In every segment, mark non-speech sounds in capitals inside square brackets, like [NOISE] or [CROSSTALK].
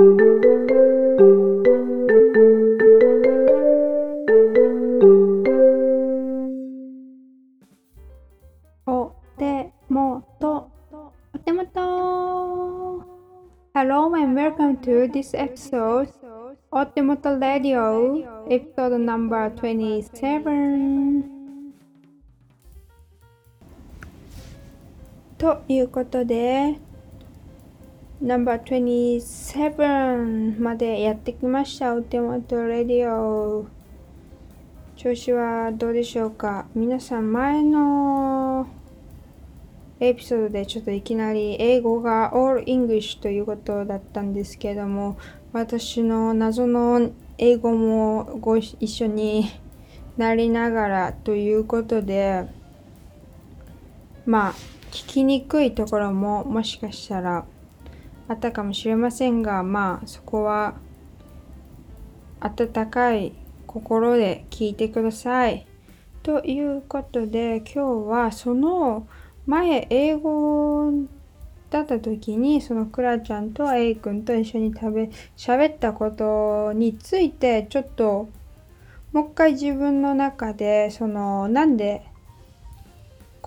お手元お手元 Hello and welcome to this episode お手元 Radio episode number 27ということで No.27 までやってきましたお手元レディオ調子はどうでしょうか？皆さん前のエピソードでちょっといきなり英語が All English ということだったんですけども私の謎の英語もご一緒になりながらということでまあ聞きにくいところももしかしたらあったかもしれませんがまあそこは温かい心で聞いてください。ということで今日はその前英語だった時にそのクラちゃんと A 君と一緒に食べ喋ったことについてちょっともう一回自分の中でそのなんで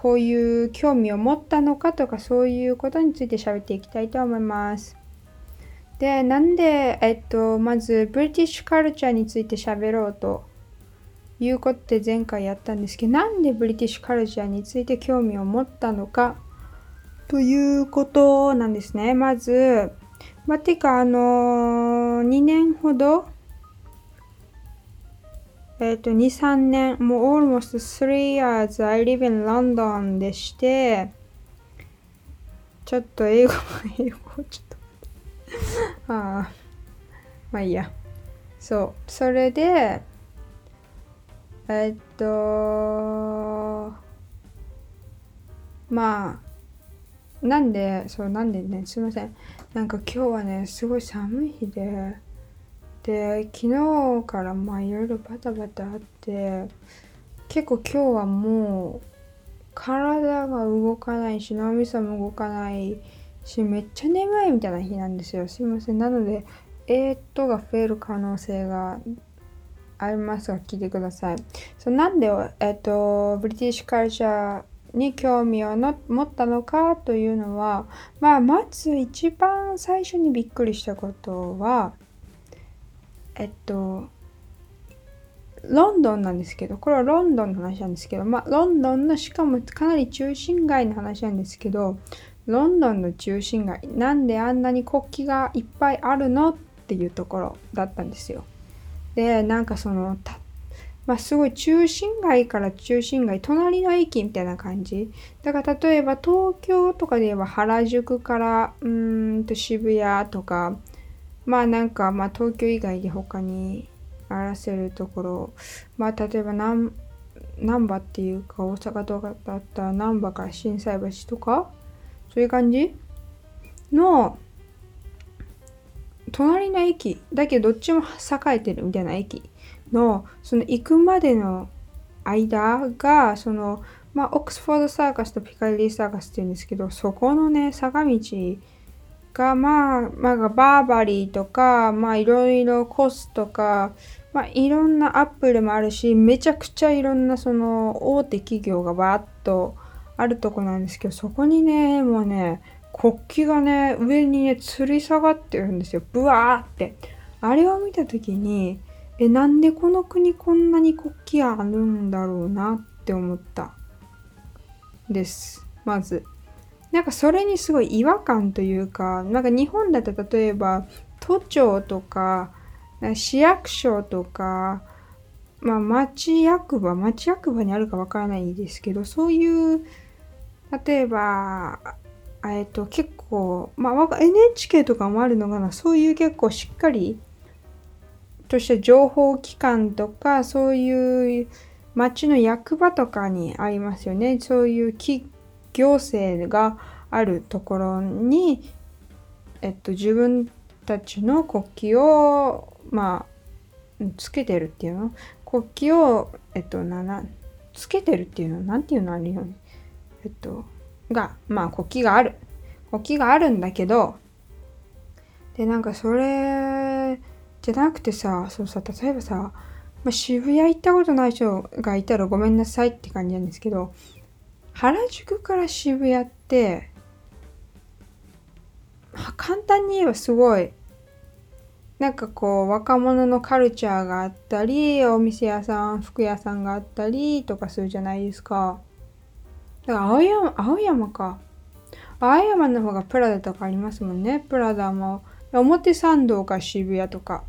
こういう興味を持ったのかとかそういうことについて喋っていきたいと思います。で、なんで、えっと、まず、ブリティッシュカルチャーについて喋ろうということで前回やったんですけど、なんでブリティッシュカルチャーについて興味を持ったのかということなんですね。まず、まあ、てか、あのー、2年ほど、えっ、と、2、3年、もう almost 3 years I live in London でして、ちょっと英語も、英語、ちょっとああ、まあいいや。そう。それで、えっと、まあ、なんで、そう、なんでね、すいません。なんか今日はね、すごい寒い日で、で、昨日からまあいろいろバタバタあって、結構今日はもう、体が動かないし、脳みそも動かない。しめっちゃ眠いみたいな日なんですよすいませんなのでえー、っとが増える可能性がありますが聞いてくださいそうなんでえ、っとブリティッシュカルチャーに興味を持ったのかというのは、まあ、まず一番最初にびっくりしたことはえっとロンドンなんですけど、これはロンドンの話なんですけど、まあ、ロンドンのしかもかなり中心街の話なんですけど、ロンドンの中心街なんであんなに国旗がいっぱいあるのっていうところだったんですよ。でなんかそのまあ、すごい中心街から中心街隣の駅みたいな感じだから例えば東京とかで言えば原宿からうんと渋谷とかまあなんかまあ東京以外で他にあらせるところまあ例えば難波っていうか大阪とかだったら難波から心斎橋とかそういう感じの隣の駅だけどどっちも栄えてるみたいな駅のその行くまでの間がそのまあオックスフォードサーカスとピカリリーサーカスって言うんですけどそこのね坂道がまあまあバーバリーとかまあいろいろコスとかまあいろんなアップルもあるしめちゃくちゃいろんなその大手企業がバーッとあるとこなんですけど、そこにね、もうね、国旗がね、上にね、吊り下がってるんですよ。ブワーって。あれを見た時に、え、なんでこの国こんなに国旗あるんだろうなって思った。です。まず。なんかそれにすごい違和感というか、なんか日本だと例えば都庁とか市役所とか、まあ町役場、町役場にあるかわからないですけど、そういう例えば、えっと、結構、まあ、NHK とかもあるのかな、そういう結構しっかりとした情報機関とか、そういう町の役場とかにありますよね。そういう行政があるところに、えっと、自分たちの国旗を、まあ、つけてるっていうの？国旗を、えっと、な、な、つけてるっていうの？なんていうのあるよね。えっと、が、まあ国旗がある。国旗があるんだけど、で、なんかそれじゃなくてさ、そうさ、例えばさ、まあ、渋谷行ったことない人がいたらごめんなさいって感じなんですけど、原宿から渋谷って、ま簡単に言えばすごいなんかこう若者のカルチャーがあったりお店屋さん服屋さんがあったりとかするじゃないですか。だから青山青山か。青山の方がプラダとかありますもんね。プラダも。表参道か渋谷とか。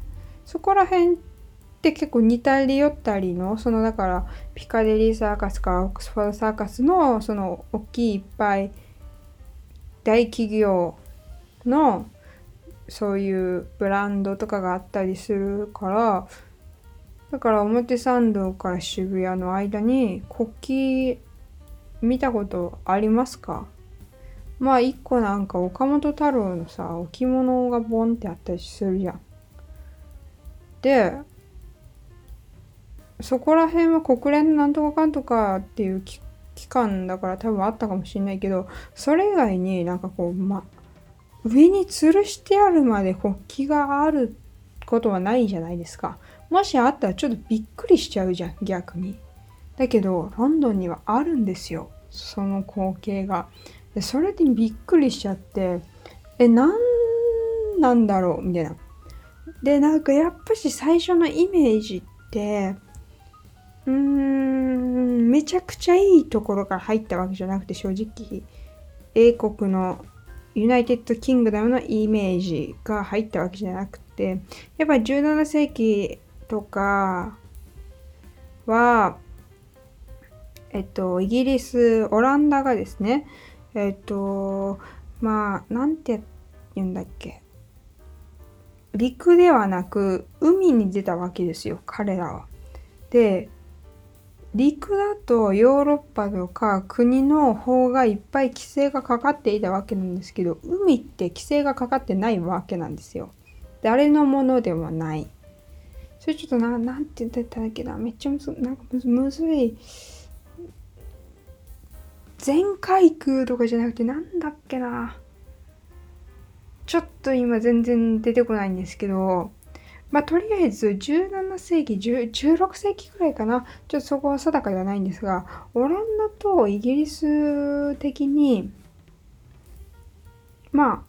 そこら辺って結構似たり寄ったりのそのだからピカデリーサーカスかオックスフォードサーカスのその大きいいっぱい大企業のそういうブランドとかがあったりするからだから表参道から渋谷の間に国旗見たことありますか？まあ一個なんか岡本太郎のさ置物がボンってあったりするじゃん。でそこら辺は国連なんとかかんとかっていう機関だから多分あったかもしれないけどそれ以外になんかこうま上に吊るしてあるまで国旗があることはないじゃないですか。もしあったらちょっとびっくりしちゃうじゃん、逆に。だけど、ロンドンにはあるんですよ。その光景が。でそれでびっくりしちゃって、え、なんなんだろう？みたいな。で、なんかやっぱし最初のイメージって、うん、めちゃくちゃいいところから入ったわけじゃなくて正直、英国の United Kingdom のイメージが入ったわけじゃなくて、やっぱり17世紀とかは、えっと、イギリス、オランダがですね、えっと、まあ、なんて言うんだっけ。陸ではなく、海に出たわけですよ、彼らは。で、陸だとヨーロッパとか国の方がいっぱい規制がかかっていたわけなんですけど海って規制がかかってないわけなんですよ。誰のものでもない。それちょっとな、なんて言ってたっけな。めっちゃむずなんかむずい。全海空とかじゃなくてなんだっけな。ちょっと今全然出てこないんですけど、まあ、とりあえず17世紀16世紀くらいかな。ちょっとそこは定かではないんですがオランダとイギリス的にまあ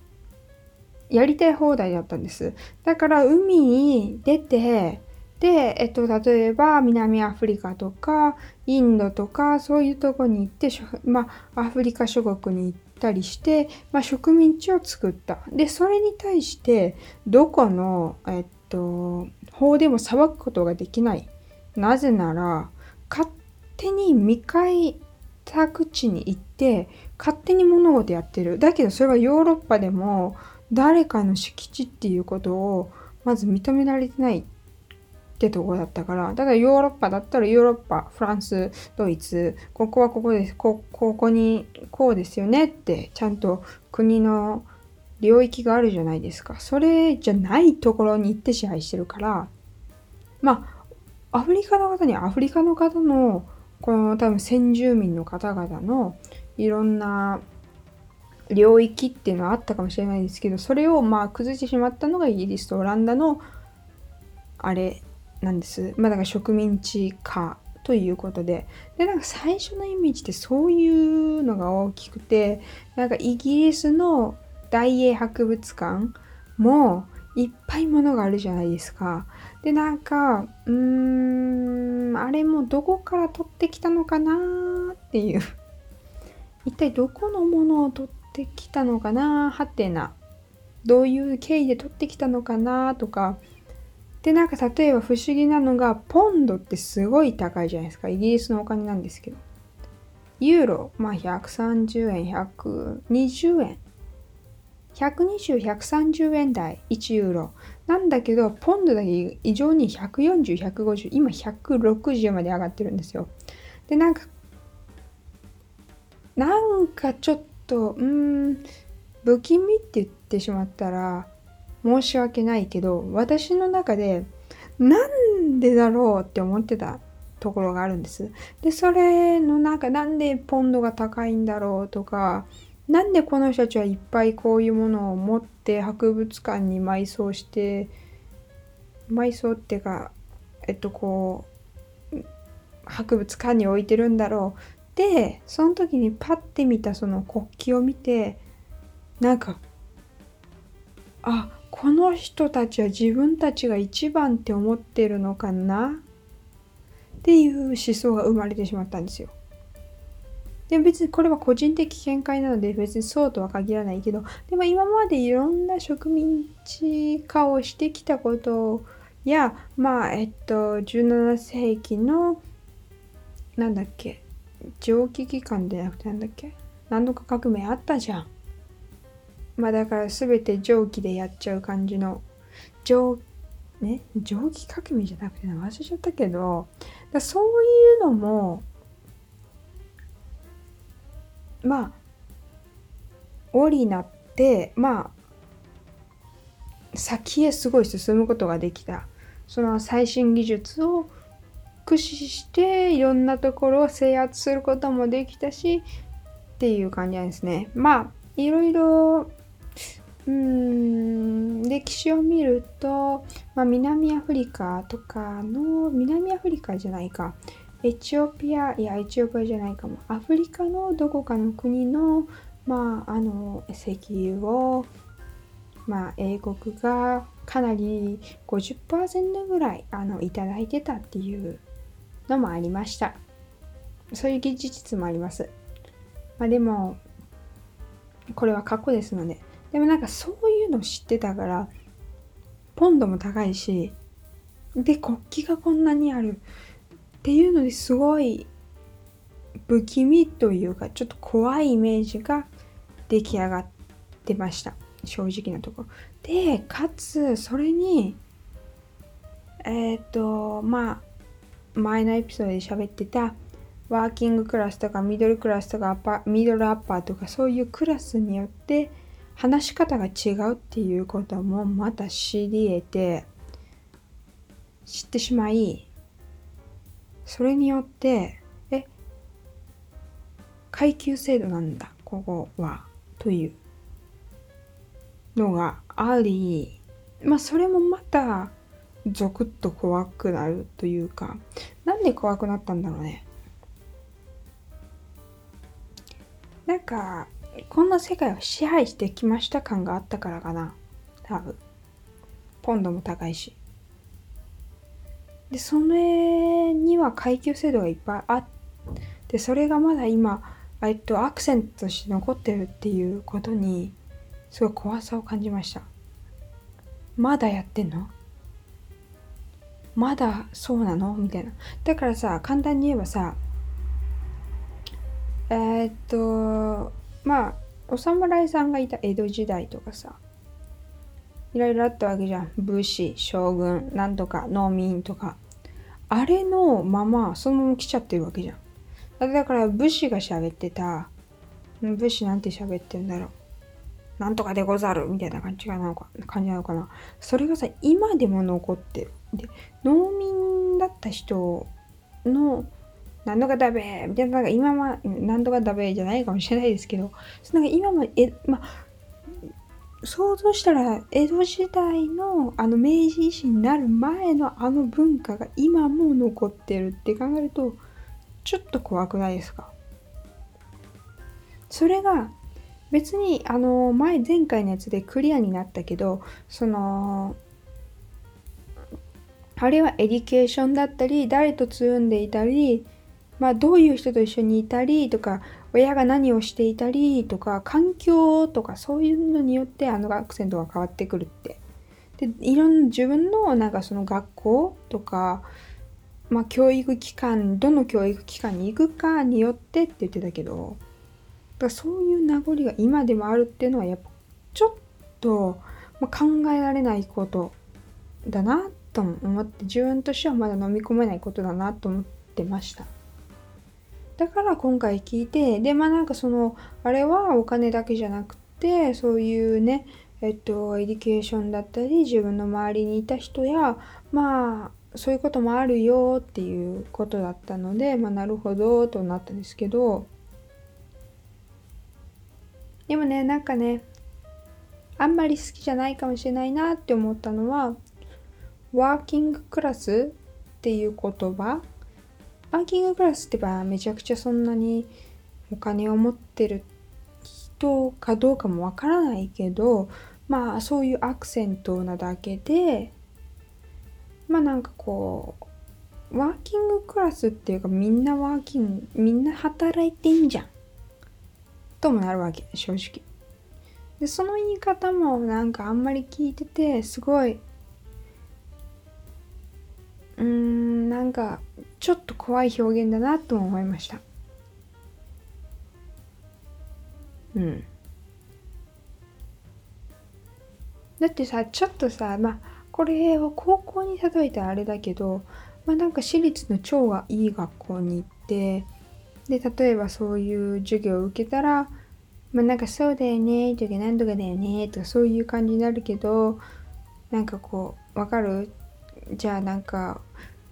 やりたい放題だったんです。だから海に出てで、えっと、例えば南アフリカとかインドとかそういうとこに行ってまあアフリカ諸国に行ったりして、まあ、植民地を作った。でそれに対してどこの、えっと、法でも裁くことができない。なぜなら、勝手に未開拓地に行って、勝手に物事やってる。だけどそれはヨーロッパでも誰かの敷地っていうことをまず認められてないってとこだったから。だからヨーロッパだったらヨーロッパ、フランス、ドイツ、ここはここです。こここにこうですよねってちゃんと国の領域があるじゃないですか。それじゃないところに行って支配してるから、まあ、アフリカの方にアフリカの方の、この多分先住民の方々のいろんな領域っていうのはあったかもしれないですけど、それをまあ崩してしまったのがイギリスとオランダのあれなんです。まあだから植民地化ということで。で、なんか最初のイメージってそういうのが大きくて、なんかイギリスの大英博物館もいっぱいものがあるじゃないですか。で、なんか、うーん、あれもどこから取ってきたのかなっていう。[LAUGHS] 一体どこのものを取ってきたのかなはてな。どういう経緯で取ってきたのかなとか。で、なんか例えば不思議なのが、ポンドってすごい高いじゃないですか。イギリスのお金なんですけど。ユーロ、まあ130円、120円120、130円台、1ユーロ。なんだけど、ポンドだけ異常に140、150、今160まで上がってるんですよ。で、なんか、なんかちょっと、うん、不気味って言ってしまったら申し訳ないけど、私の中で、なんでだろうって思ってたところがあるんです。で、それのなんか、なんでポンドが高いんだろうとか、なんでこの人たちはいっぱいこういうものを持って博物館に埋葬して埋葬ってかえっとこう博物館に置いてるんだろうでその時にパッて見たその国旗を見てなんかあこの人たちは自分たちが一番って思ってるのかなっていう思想が生まれてしまったんですよ。で別にこれは個人的見解なので別にそうとは限らないけどでも今までいろんな植民地化をしてきたことやまあえっと17世紀のなんだっけ蒸気機関でなくてなんだっけ何度か革命あったじゃん。まあだから全て蒸気でやっちゃう感じの蒸ね蒸気革命じゃなくて忘れちゃったけどだそういうのもまあ折になってまあ先へすごい進むことができた。その最新技術を駆使していろんなところを制圧することもできたしっていう感じなんですね。まあいろいろうん歴史を見ると、まあ、南アフリカとかの南アフリカじゃないか。エチオピア、いや、エチオピアじゃないかも。アフリカのどこかの国の、まあ、あの、石油を、まあ、英国がかなり50%ぐらい、あの、いただいてたっていうのもありました。そういう事実もあります。まあ、でも、これは過去ですので。でもなんかそういうの知ってたから、ポンドも高いし、で、国旗がこんなにある。っていうのですごい不気味というかちょっと怖いイメージが出来上がってました。正直なとこ。ろでかつそれにえっ、ー、とまあ前のエピソードで喋ってたワーキングクラスとかミドルクラスとかアパミドルアッパーとかそういうクラスによって話し方が違うっていうこともまた知り得て知ってしまいそれによってえ階級制度なんだここはというのがありまあそれもまたゾクッと怖くなるというかなんで怖くなったんだろうね。なんかこんな世界を支配してきました感があったからかな多分。ポンドも高いし。でそれには階級制度がいっぱいあってそれがまだ今、えっと、アクセントとして残ってるっていうことにすごい怖さを感じました。まだやってんの？まだそうなの？みたいな。だからさ簡単に言えばさえー、っとまあお侍さんがいた江戸時代とかさいろいろあったわけじゃん。武士、将軍、なんとか、農民とか。あれのまま、そのまま来ちゃってるわけじゃん。だから武士が喋ってた、武士なんて喋ってんだろう。なんとかでござるみたいな感じなのか感じなのかな。それがさ、今でも残ってる。で、農民だった人の、なんとかだべみたいな、なんか今は、なんとかだべじゃないかもしれないですけど、なんか今は、え、まあ、想像したら江戸時代のあの明治維新になる前のあの文化が今も残ってるって考えるとちょっと怖くないですか？それが別にあの前前回のやつでクリアになったけどそのあれは education だったり誰とつるんでいたりまあどういう人と一緒にいたりとか親が何をしていたりとか環境とかそういうのによってあのアクセントが変わってくるって。でいろんな自分のなんかその学校とか、まあ、教育機関どの教育機関に行くかによってって言ってたけどだそういう名残が今でもあるっていうのはやっぱちょっと、ま、考えられないことだなと思って自分としてはまだ飲み込めないことだなと思ってました。だから今回聞いてでまあなんかそのあれはお金だけじゃなくてそういうねえっと education だったり自分の周りにいた人やまあそういうこともあるよっていうことだったのでまあなるほどとなったんですけどでもね、なんかね、あんまり好きじゃないかもしれないなって思ったのは、ワーキングクラスっていう言葉。ワーキングクラスってばめちゃくちゃそんなにお金を持ってる人かどうかもわからないけど、まあそういうアクセントなだけで、まあなんかこう、ワーキングクラスっていうかみんなワーキング、みんな働いてんじゃん。ともなるわけ、正直。で、その言い方もなんかあんまり聞いてて、すごい、うーん、なんかちょっと怖い表現だなとも思いました。うん。だってさ、ちょっとさ、まあ、これを高校に例えたらあれだけど、まあなんか私立の超がいい学校に行って、で、例えばそういう授業を受けたら、まあなんかそうだよねとか何とかだよねとかそういう感じになるけど、なんかこう、わかる？じゃあなんか、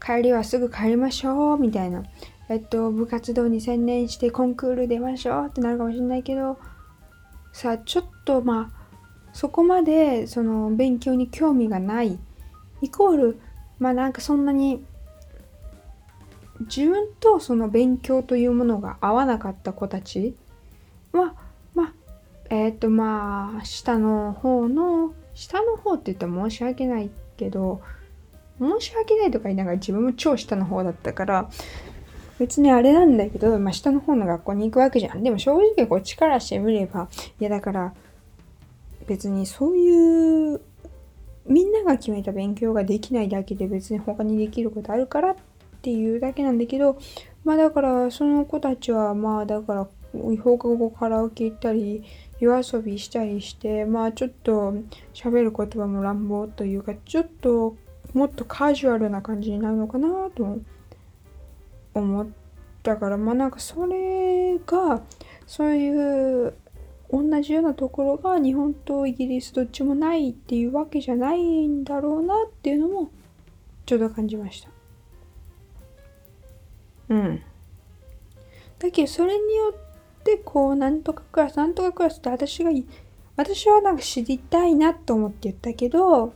帰りはすぐ帰りましょうみたいな。えっと、部活動に専念してコンクール出ましょうってなるかもしれないけど、さ、ちょっとまあ、そこまでその勉強に興味がないイコールまあなんかそんなに自分とその勉強というものが合わなかった子たちはまあえっ、ー、とまあ下の方の下の方って言ったら申し訳ないけど申し訳ないとか言いながら自分も超下の方だったから別にあれなんだけど、まあ、下の方の学校に行くわけじゃん。でも正直こっちからしてみれば、いやだから別にそういうみんなが決めた勉強ができないだけで別に他にできることあるからっていうだけなんだけどまあだからその子たちはまあだから放課後カラオケ行ったり夜遊びしたりしてまあちょっと喋る言葉も乱暴というかちょっともっとカジュアルな感じになるのかなと思ったからまあなんかそれがそういう同じようなところが日本とイギリスどっちもないっていうわけじゃないんだろうなっていうのもちょうど感じました。うん。だけどそれによってこうなんとかクラスなんとかクラスって私が私はなんか知りたいなと思って言ったけど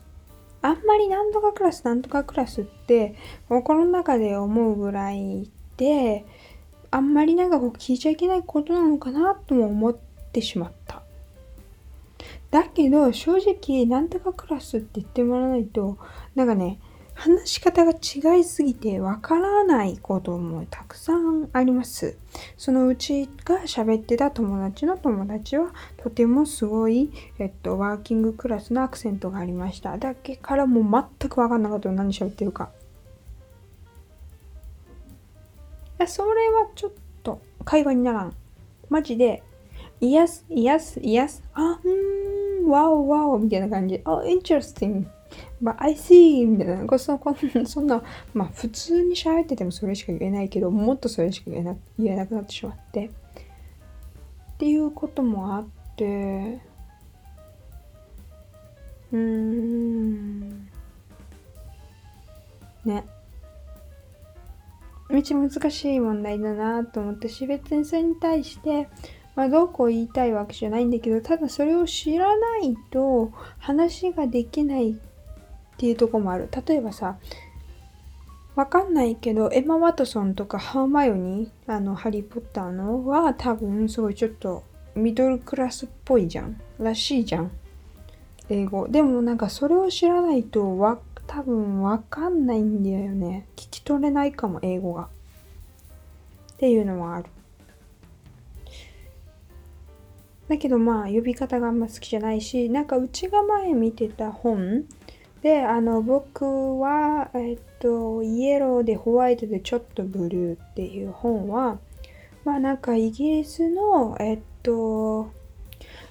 あんまりなんとかクラスなんとかクラスって心の中で思うぐらいであんまりなんかこう聞いちゃいけないことなのかなとも思ってしまった。だけど正直なんとかクラスって言ってもらわないとなんかね話し方が違いすぎてわからないこともたくさんあります。そのうちが喋ってた友達の友達はとてもすごい、えっと、ワーキングクラスのアクセントがありました。だけからもう全くわかんなかった何喋ってるか。いやそれはちょっと会話にならん。マジで Yes, yes, yes. あ、うん、わおわおみたいな感じ。あ、interesting. But I see みたいな。こそこ [LAUGHS] そんな、まあ普通に喋っててもそれしか言えないけど、もっとそれしか言えな言えなくなってしまって。っていうこともあって、うーん。ね。めっちゃ難しい問題だなと思ったし、別にそれに対して、まあ、どうこう言いたいわけじゃないんだけど、ただそれを知らないと話ができないっていうとこもある。例えばさ、わかんないけど、エマ・ワトソンとかハーマイオニー、あの、ハリー・ポッターのは多分すごいちょっとミドルクラスっぽいじゃん。らしいじゃん。英語。でもなんかそれを知らないとわ、多分わかんないんだよね。聞き取れないかも、英語が。っていうのはある。だけどまあ呼び方があんま好きじゃないしなんかうちが前見てた本であの僕はえっとイエローでホワイトでちょっとブルーっていう本はまあなんかイギリスのえっと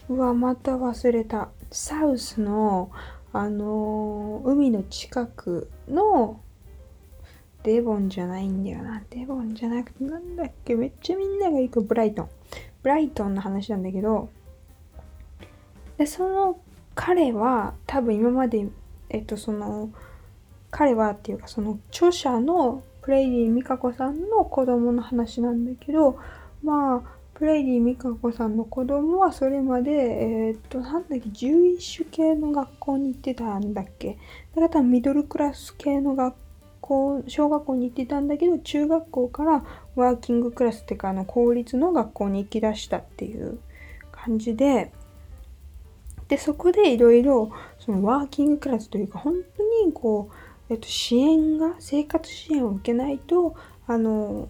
うわまた忘れたサウスのあの海の近くのデボンじゃないんだよな。デボンじゃなくて、なんだっけ、めっちゃみんなが行くブライトン。ブライトンの話なんだけど、で、その彼は多分今まで、えっと、その、彼はっていうか、その著者のプレイリー・ミカコさんの子供の話なんだけど、まあ、プレイディ・ミカコさんの子供はそれまで、え、っと、なんだっけ、獣医師系の学校に行ってたんだっけ？だから多分ミドルクラス系の学校、小学校に行ってたんだけど、中学校からワーキングクラスっていうか、あの、公立の学校に行き出したっていう感じで、で、そこでいろいろ、そのワーキングクラスというか、本当にこう、えっと、支援が、生活支援を受けないと、あの、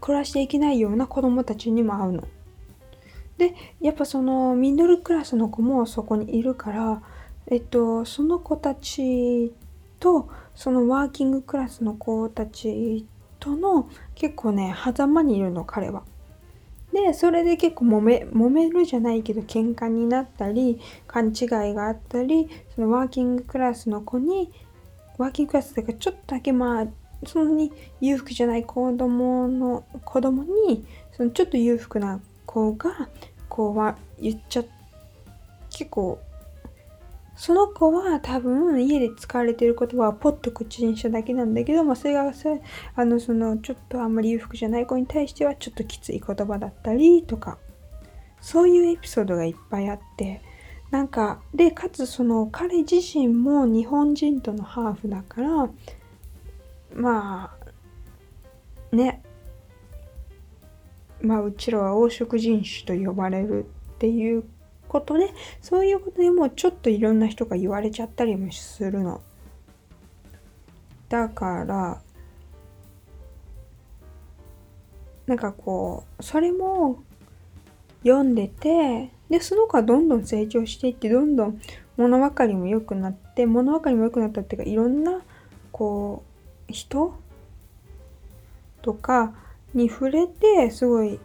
暮らしていけないような子供たちにも会うの。で、やっぱそのミドルクラスの子もそこにいるから、えっと、その子たちと、そのワーキングクラスの子たちとの結構ね、狭間にいるの、彼は。で、それで結構揉め、揉めるじゃないけど喧嘩になったり、勘違いがあったり、そのワーキングクラスの子に、ワーキングクラスだかちょっとだけまあそんなに裕福じゃない子供の子供にそのちょっと裕福な子がこうは言っちゃ結構その子は多分家で使われてる言葉はポッと口にしただけなんだけど、まあ、それがそあのそのちょっとあんまり裕福じゃない子に対してはちょっときつい言葉だったりとか。そういうエピソードがいっぱいあって。なんかでかつその彼自身も日本人とのハーフだからまあね。まあうちらは黄色人種と呼ばれるっていうことでそういうことでもちょっといろんな人が言われちゃったりもするの。だからなんかこうそれも読んでてでその子はどんどん成長していってどんどん物分かりも良くなって物分かりも良くなったっていうかいろんなこう人とかに触れてすごい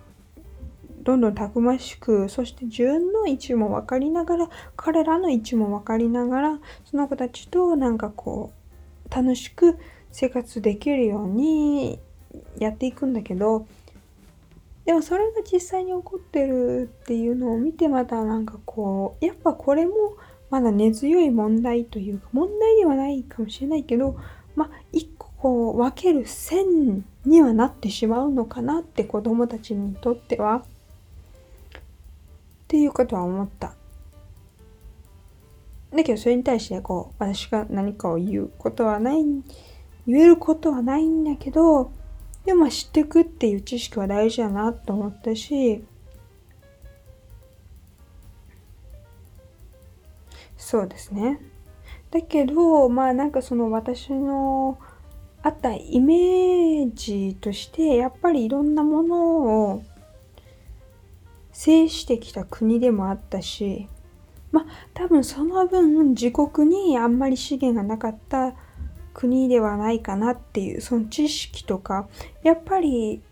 どんどんたくましくそして自分の位置も分かりながら彼らの位置も分かりながらその子たちとなんかこう楽しく生活できるようにやっていくんだけどでもそれが実際に起こってるっていうのを見てまたなんかこうやっぱこれもまだ根強い問題というか問題ではないかもしれないけどまあ一個こう分ける線にはなってしまうのかなって子供たちにとってはっていうことは思った。だけどそれに対してこう私が何かを言うことはない言えることはないんだけどでも知っていくっていう知識は大事だなと思ったしそうですねだけどまあなんかその私のあったイメージとしてやっぱりいろんなものを制してきた国でもあったしまあ多分その分自国にあんまり資源がなかった国ではないかなっていうその知識とかやっぱり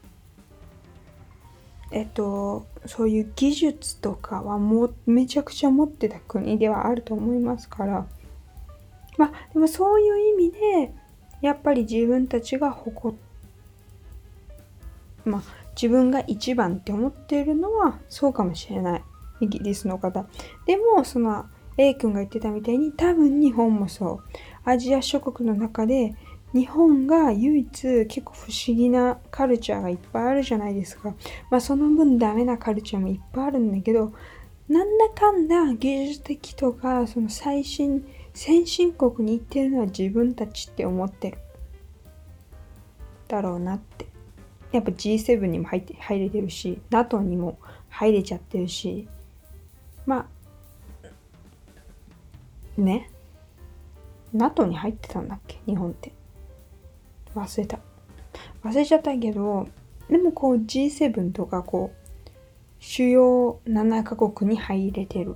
えっとそういう技術とかはもうめちゃくちゃ持ってた国ではあると思いますからまあでもそういう意味でやっぱり自分たちが誇まあ自分が一番って思っているのはそうかもしれないイギリスの方でもその A 君が言ってたみたいに多分日本もそうアジア諸国の中で日本が唯一結構不思議なカルチャーがいっぱいあるじゃないですか。まあその分ダメなカルチャーもいっぱいあるんだけど、なんだかんだ技術的とかその最新先進国に行ってるのは自分たちって思ってる。だろうなって。やっぱ G7 にも入って入れてるし、NATO にも入れちゃってるし、まあ、ね。NATO に入ってたんだっけ？日本って。忘れた。忘れちゃったけど、でもこう G7 とかこう、主要7カ国に入れてる。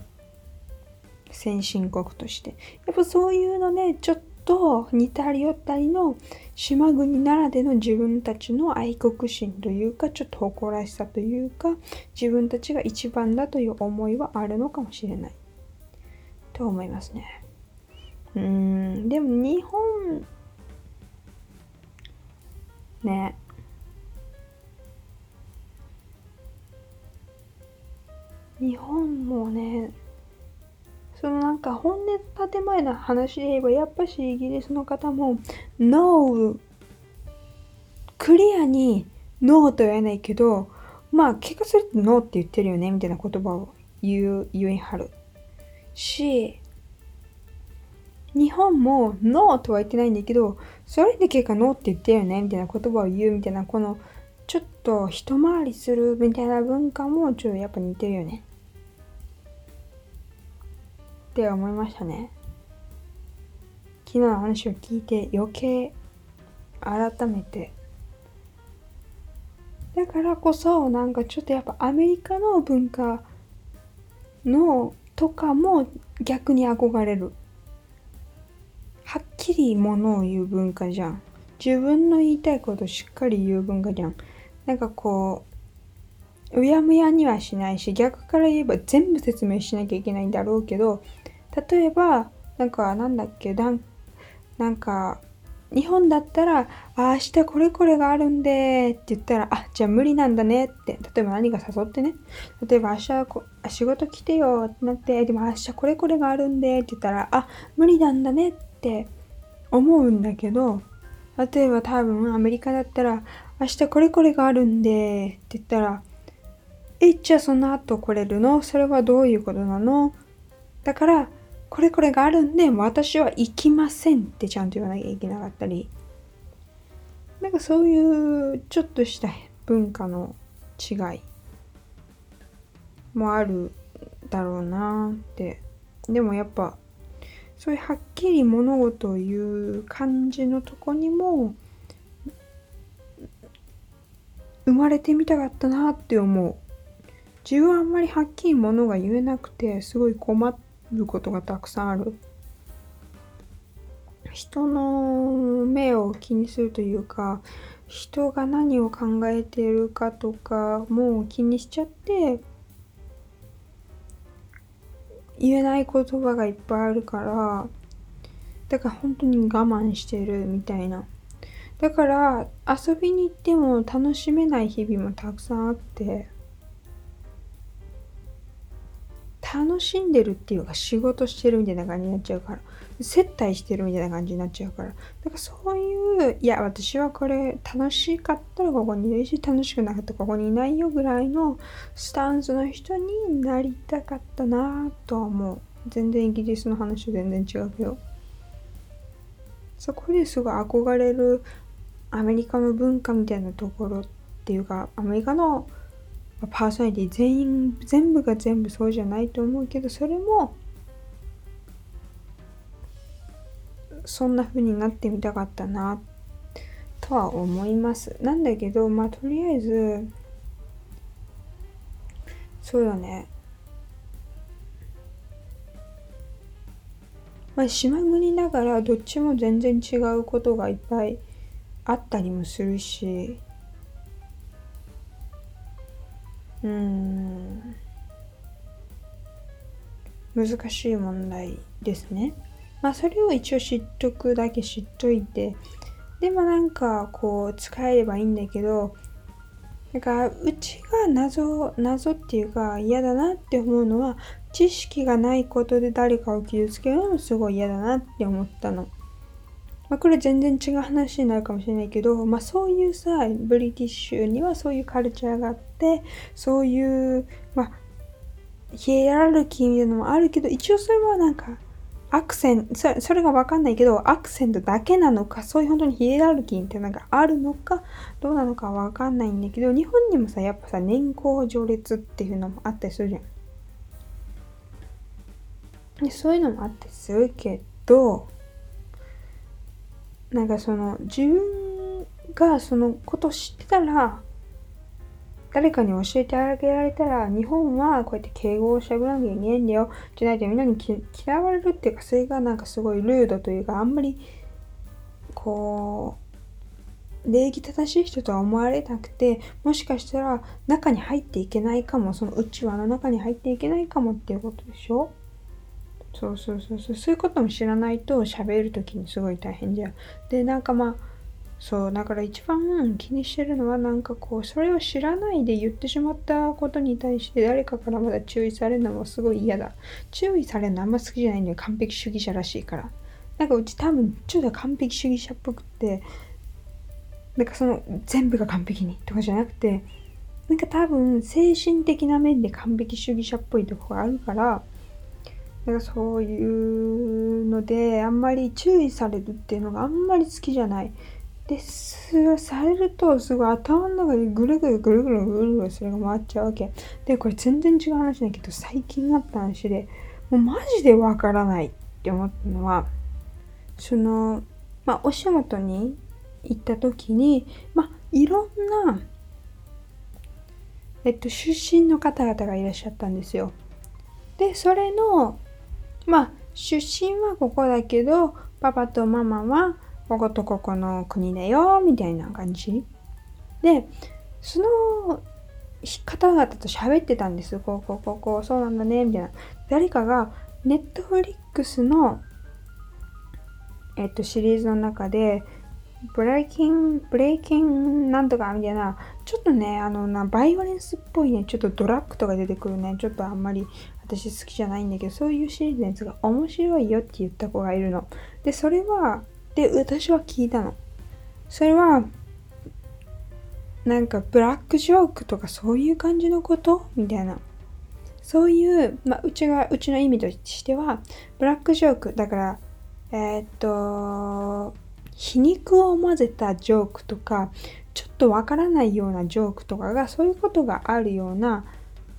先進国として。やっぱそういうのね、ちょっと似たり寄ったりの島国ならでの自分たちの愛国心というか、ちょっと誇らしさというか、自分たちが一番だという思いはあるのかもしれない。と思いますね。うん、でも日本、ね。日本もね、そのなんか本音建前の話で言えば、やっぱしイギリスの方も、No! クリアにノーと言えないけど、まあ、怪我するとノーって言ってるよね、みたいな言葉を言う、言いはる。し、日本もノーとは言ってないんだけど、それで結果ノーって言ってるよね、みたいな言葉を言うみたいな、この、ちょっと一回りするみたいな文化もちょっとやっぱ似てるよね。って思いましたね。昨日の話を聞いて余計改めて。だからこそなんかちょっとやっぱアメリカの文化のとかも逆に憧れる。はっきりものを言う文化じゃん。自分の言いたいことしっかり言う文化じゃん。なんかこううやむやにはしないし逆から言えば全部説明しなきゃいけないんだろうけど例えばなんかなんだっけなんか日本だったら、あ、明日これこれがあるんでって言ったら、あ、じゃあ無理なんだねって、例えば何か誘ってね、例えば明日こ仕事来てよってなって、でも明日これこれがあるんでって言ったら、あ、無理なんだねって思うんだけど、例えば多分アメリカだったら、明日これこれがあるんでって言ったら、え、じゃあその後来れるの？それはどういうことなの？だから、これこれがあるんで、私は行きませんってちゃんと言わなきゃいけなかったり、なんかそういうちょっとした文化の違いもあるだろうなって。でもやっぱ、そういうはっきり物事を言う感じのとこにも、生まれてみたかったなって思う。自分はあんまりはっきり物が言えなくて、すごい困ってることがたくさんある。人の目を気にするというか人が何を考えているかとかもう気にしちゃって言えない言葉がいっぱいあるからだから本当に我慢してるみたいなだから遊びに行っても楽しめない日々もたくさんあって楽しんでるっていうか仕事してるみたいな感じになっちゃうから、接待してるみたいな感じになっちゃうから、だからそういう、いや、私はこれ楽しかったらここにいるし、楽しくなかったらここにいないよぐらいのスタンスの人になりたかったなとは思う。全然イギリスの話と全然違うけど。そこですごい憧れるアメリカの文化みたいなところっていうか、アメリカのパーソナリティ全員全部が全部そうじゃないと思うけどそれもそんな風になってみたかったなとは思います。なんだけどまあとりあえずそうよね。まあ島国ながらどっちも全然違うことがいっぱいあったりもするしうん難しい問題ですね。まあそれを一応知っとくだけ知っといてでもなんかこう使えればいいんだけどなんかうちが謎謎っていうか嫌だなって思うのは知識がないことで誰かを傷つけるのもすごい嫌だなって思ったの。まあ、これ全然違う話になるかもしれないけど、まあ、そういうさブリティッシュにはそういうカルチャーがあってそういう、まあ、ヒエラルキーみたいなのもあるけど一応それはなんかアクセントそそれが分かんないけどアクセントだけなのかそういう本当にヒエラルキーっていうのがあるのかどうなのか分かんないんだけど日本にもさやっぱさ年功序列っていうのもあったりするじゃん。でそういうのもあったりするけどなんかその自分がそのこと知ってたら誰かに教えてあげられたら日本はこうやって敬語をしゃべらなきゃいけないんだよ。じゃないとみんなに嫌われるっていうかそれがなんかすごいルードというかあんまりこう礼儀正しい人とは思われなくてもしかしたら中に入っていけないかもその内輪の中に入っていけないかもっていうことでしょ？そうそうそうそうそういうことも知らないと喋る時にすごい大変じゃん。でなんかまあそうだから一番気にしてるのはなんかこうそれを知らないで言ってしまったことに対して誰かからまだ注意されるのもすごい嫌だ。注意されるのあんま好きじゃないのよ完璧主義者らしいから。なんかうち多分ちょっと完璧主義者っぽくってなんかその全部が完璧にとかじゃなくてなんか多分精神的な面で完璧主義者っぽいとこがあるからなんかそういうのであんまり注意されるっていうのがあんまり好きじゃない。です、されるとすごい頭の中でぐるぐるぐるぐるぐるぐるそれが回っちゃうわけ。で、これ全然違う話だけど最近あった話でもうマジでわからないって思ったのはその、まあお仕事に行った時に、まあいろんなえっと、出身の方々がいらっしゃったんですよ。で、それの、まあ、出身はここだけど、パパとママはこことここの国だよ、みたいな感じ。で、その方々と喋ってたんです。こう、こう、こう、こう、そうなんだね、みたいな。誰かが、ネットフリックスの、えっと、シリーズの中で、ブレイキン、ブレイキンなんとかみたいな、ちょっとね、あのな、バイオレンスっぽいね、ちょっとドラッグとか出てくるね、ちょっとあんまり私好きじゃないんだけど、そういうシリーズのやつが面白いよって言った子がいるの。で、それは、で、私は聞いたの。それは、なんかブラックジョークとかそういう感じのこと？みたいな。そういう、まあ、うちが、うちの意味としては、ブラックジョーク、だから、えー、っと、皮肉を混ぜたジョークとかちょっとわからないようなジョークとかがそういうことがあるような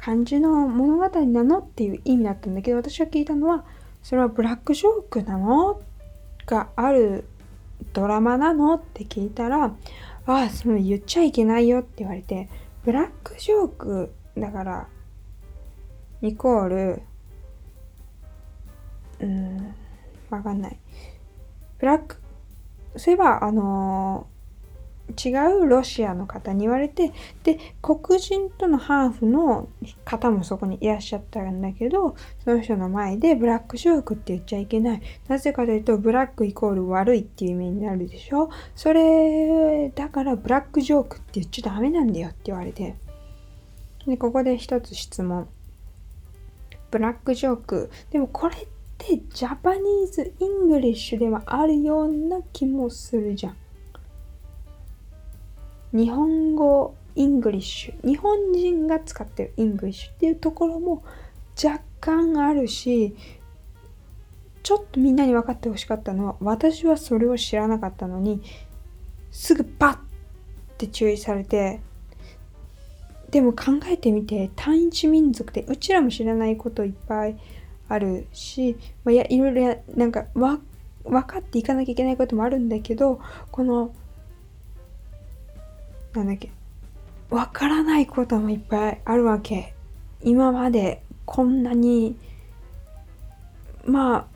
感じの物語なのっていう意味だったんだけど私が聞いたのはそれはブラックジョークなのがあるドラマなのって聞いたらああその言っちゃいけないよって言われてブラックジョークだからイコールうんわかんない。ブラックそういえば、あのー、違うロシアの方に言われて、で、黒人とのハーフの方もそこにいらっしゃったんだけど、その人の前でブラックジョークって言っちゃいけない。なぜかというと、ブラックイコール悪いっていう意味になるでしょそれ、だからブラックジョークって言っちゃダメなんだよって言われて。で、ここで一つ質問。ブラックジョーク。でもこれって Japanese English ではあるような気もするじゃん。日本語 English。日本人が使ってる English っていうところも若干あるしちょっとみんなに分かってほしかったのは私はそれを知らなかったのにすぐパッて注意されてでも考えてみて単一民族でうちらも知らないこといっぱいあるし、まあ、いやいろいろなんか分かっていかなきゃいけないこともあるんだけどこのなんだっけ？分からないこともいっぱいあるわけ。今までこんなにまあ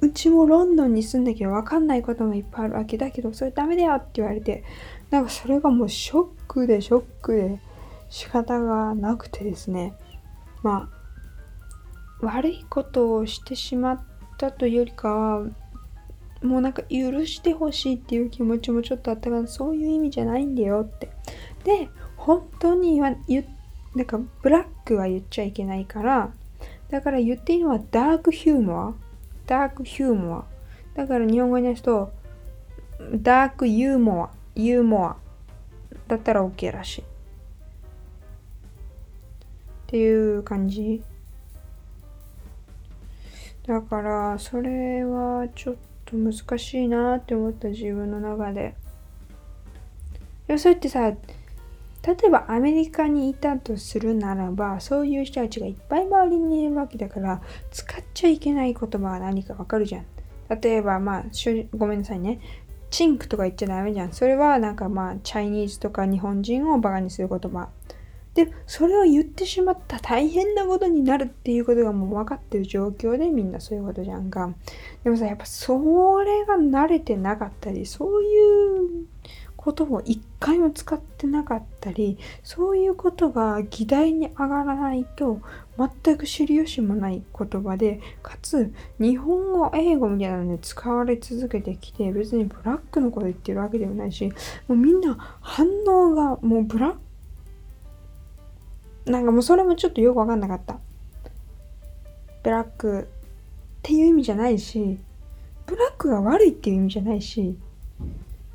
うちもロンドンに住んだけど分かんないこともいっぱいあるわけだけどそれダメだよって言われてなんかそれがもうショックでショックで仕方がなくてですね。まあ悪いことをしてしまったというよりかはもうなんか許してほしいっていう気持ちもちょっとあったからそういう意味じゃないんだよって。で本当には言なんかブラックは言っちゃいけないからだから言っていいのはダークヒューモア。ダークヒューモア。だから日本語に話すとダークユーモア。ユーモア。だったら OK らしい。っていう感じ。だからそれはちょっと難しいなって思った自分の中で。でもそれってさ例えばアメリカにいたとするならばそういう人たちがいっぱい周りにいるわけだから使っちゃいけない言葉は何かわかるじゃん。例えばまあごめんなさいね。チンクとか言っちゃダメじゃん。それはなんかまあチャイニーズとか日本人をバカにする言葉。でそれを言ってしまった大変なことになるっていうことがもう分かってる状況でみんなそういうことじゃんか。でもさやっぱそれが慣れてなかったりそういうことを一回も使ってなかったりそういうことが議題に上がらないと全く知りよしもない言葉でかつ日本語英語みたいなので使われ続けてきて別にブラックのこと言ってるわけでもないしもうみんな反応がもうブラックなんかもうそれもちょっとよくわかんなかった。ブラック。っていう意味じゃないし、ブラックが悪いっていう意味じゃないし、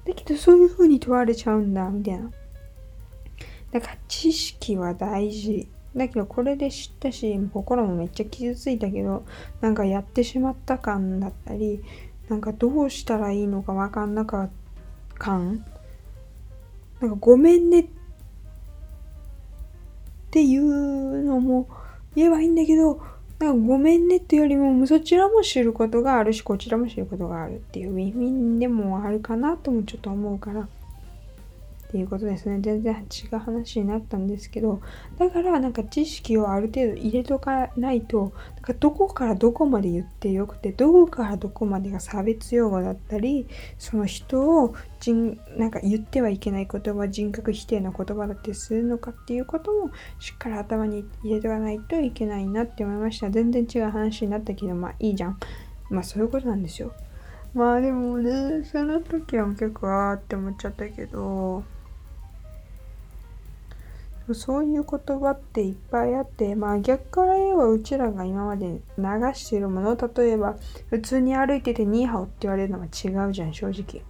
でけどそういう風に問われちゃうんだみたいな。だから知識は大事。だけどこれで知ったし心もめっちゃ傷ついたけどなんかやってしまった感だったりなんかどうしたらいいのか分かんなかった感。なんかごめんねっっていうのも言えばいいんだけどなんかごめんねっていうよりもそちらも知ることがあるしこちらも知ることがあるっていうウィンウィンでもあるかなともちょっと思うから。っていうことですね。全然違う話になったんですけど、だからなんか知識をある程度入れとかないと、なんかどこからどこまで言ってよくて、どこからどこまでが差別用語だったり、その人を人なんか言ってはいけない言葉、人格否定の言葉だってするのかっていうこともしっかり頭に入れておかないといけないなって思いました。全然違う話になったけど、まあいいじゃん。まあそういうことなんですよ。まあでもね、その時は結構あーって思っちゃったけど、そういう言葉っていっぱいあって、まあ逆から言えばうちらが今まで流しているもの、例えば普通に歩いててニーハオって言われるのは違うじゃん、正直。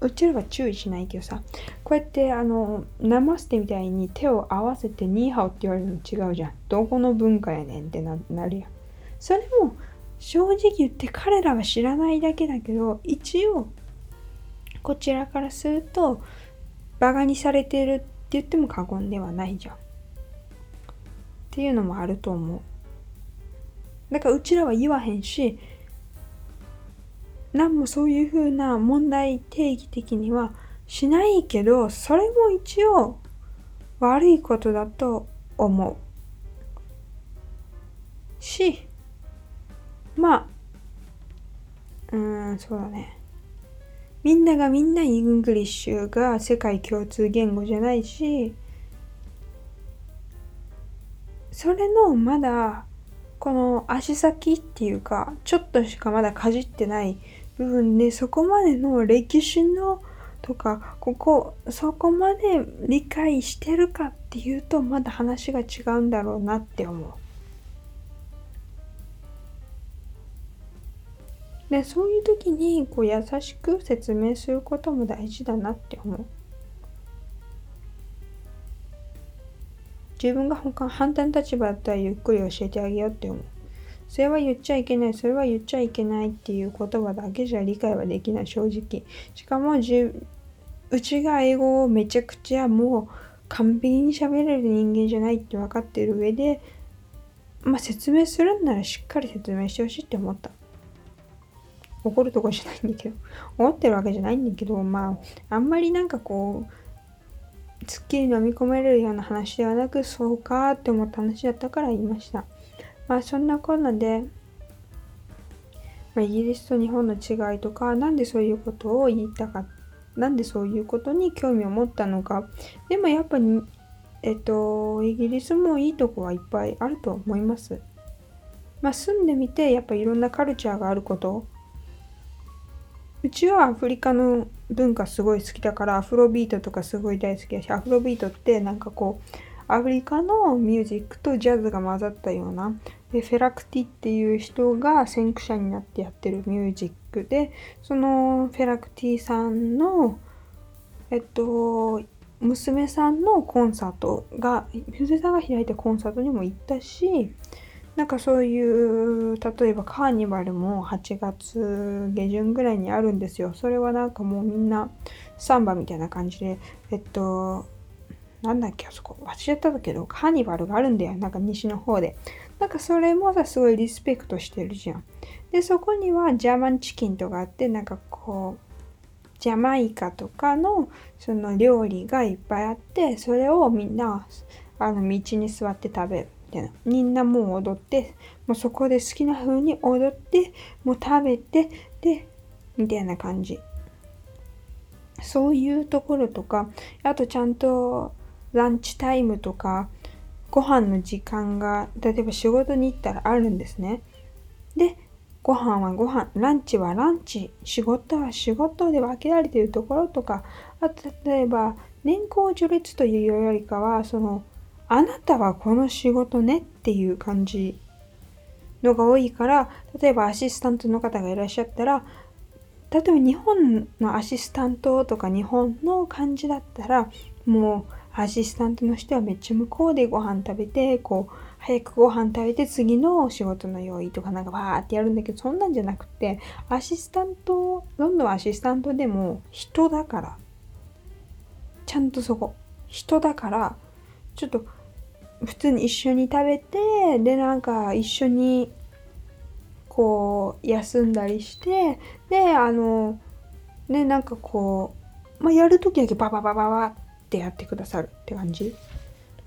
うちらは注意しないけどさ、こうやってあの、ナマステみたいに手を合わせてニーハオって言われるの違うじゃん。どこの文化やねんってなるやん。それも正直言って彼らは知らないだけだけど、一応こちらからするとバカにされてるってって言っても過言ではないじゃん。っていうのもあると思う。だからうちらは言わへんし、何もそういうふうな問題提起的にはしないけど、それも一応悪いことだと思う。し、まあ、うーん、そうだね。みんながみんな English が世界共通言語じゃないし、それのまだこの足先っていうか、ちょっとしかまだかじってない部分でそこまでの歴史のとか、ここ、そこまで理解してるかっていうとまだ話が違うんだろうなって思う。でそういう時にこう優しく説明することも大事だなって思う。自分が他反対の立場だったらゆっくり教えてあげようって思う。それは言っちゃいけない、それは言っちゃいけないっていう言葉だけじゃ理解はできない正直。しかもうちが英語をめちゃくちゃもう完璧に喋れる人間じゃないって分かってる上で、まあ説明するんならしっかり説明してほしいって思った。怒るとこじゃないんだけど、[LAUGHS] 思ってるわけじゃないんだけど、まあ、あんまりなんかこう、すっきり飲み込めれるような話ではなく、そうかって思った話だったから言いました。まあ、そんなこんなで、まあ、イギリスと日本の違いとか、なんでそういうことを言いたかった、なんでそういうことに興味を持ったのか。でもやっぱり、えっと、イギリスもいいとこはいっぱいあると思います。まあ、住んでみて、やっぱいろんなカルチャーがあることうちはアフリカの文化すごい好きだからアフロビートとかすごい大好きだしアフロビートってなんかこうアフリカのミュージックとジャズが混ざったようなでフェラクティっていう人が先駆者になってやってるミュージックでそのフェラクティさんのえっと娘さんのコンサートが娘さんが開いたコンサートにも行ったしなんかそういう例えばカーニバルも8月下旬ぐらいにあるんですよ。それはなんかもうみんなサンバみたいな感じでえっとなんだっけあそこ。忘れちゃったけどカーニバルがあるんだよ。なんか西の方で。なんかそれもさすごいリスペクトしてるじゃん。でそこにはジャーマンチキンとかあってなんかこうジャマイカとかのその料理がいっぱいあってそれをみんなあの道に座って食べる。たいな。みんなもう踊って、もうそこで好きな風に踊って、もう食べて、で、みたいな感じ。そういうところとか、あとちゃんとランチタイムとか、ご飯の時間が、例えば仕事に行ったらあるんですね。で、ご飯はご飯、ランチはランチ、仕事は仕事で分けられているところとか、あと例えば年功序列というよりかは、そのあなたはこの仕事ねっていう感じのが多いから、例えばアシスタントの方がいらっしゃったら、例えば日本のアシスタントとか日本の感じだったらもうアシスタントの人はめっちゃ向こうでご飯食べてこう早くご飯食べて次の仕事の用意とかなんかわーってやるんだけどそんなんじゃなくてアシスタントどんどんアシスタントでも人だからちゃんとそこ人だからちょっと普通に一緒に食べてでなんか一緒にこう休んだりしてであのねなんかこう、まあ、やる時だけバババババってやってくださるって感じ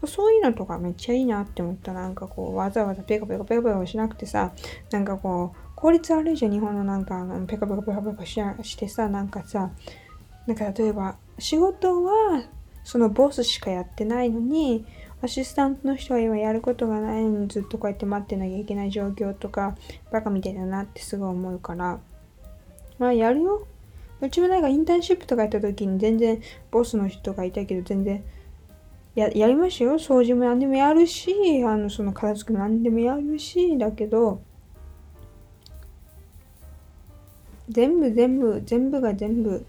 そういうのとかめっちゃいいなって思ったなんかこうわざわざペコペコペコペコしなくてさなんかこう効率悪いじゃん日本のなんかペコペコペコペコししてさなんかさなんか例えば仕事はそのボスしかやってないのにアシスタントの人は今やることがないのにずっとこうやって待ってなきゃいけない状況とかバカみたいだなってすごい思うから。まあやるよ。うちもなんかインターンシップとかやった時に全然ボスの人がいたけど全然ややりましたよ。掃除も何でもやるしあのその片付け何でもやるしだけど全部全部全部が全部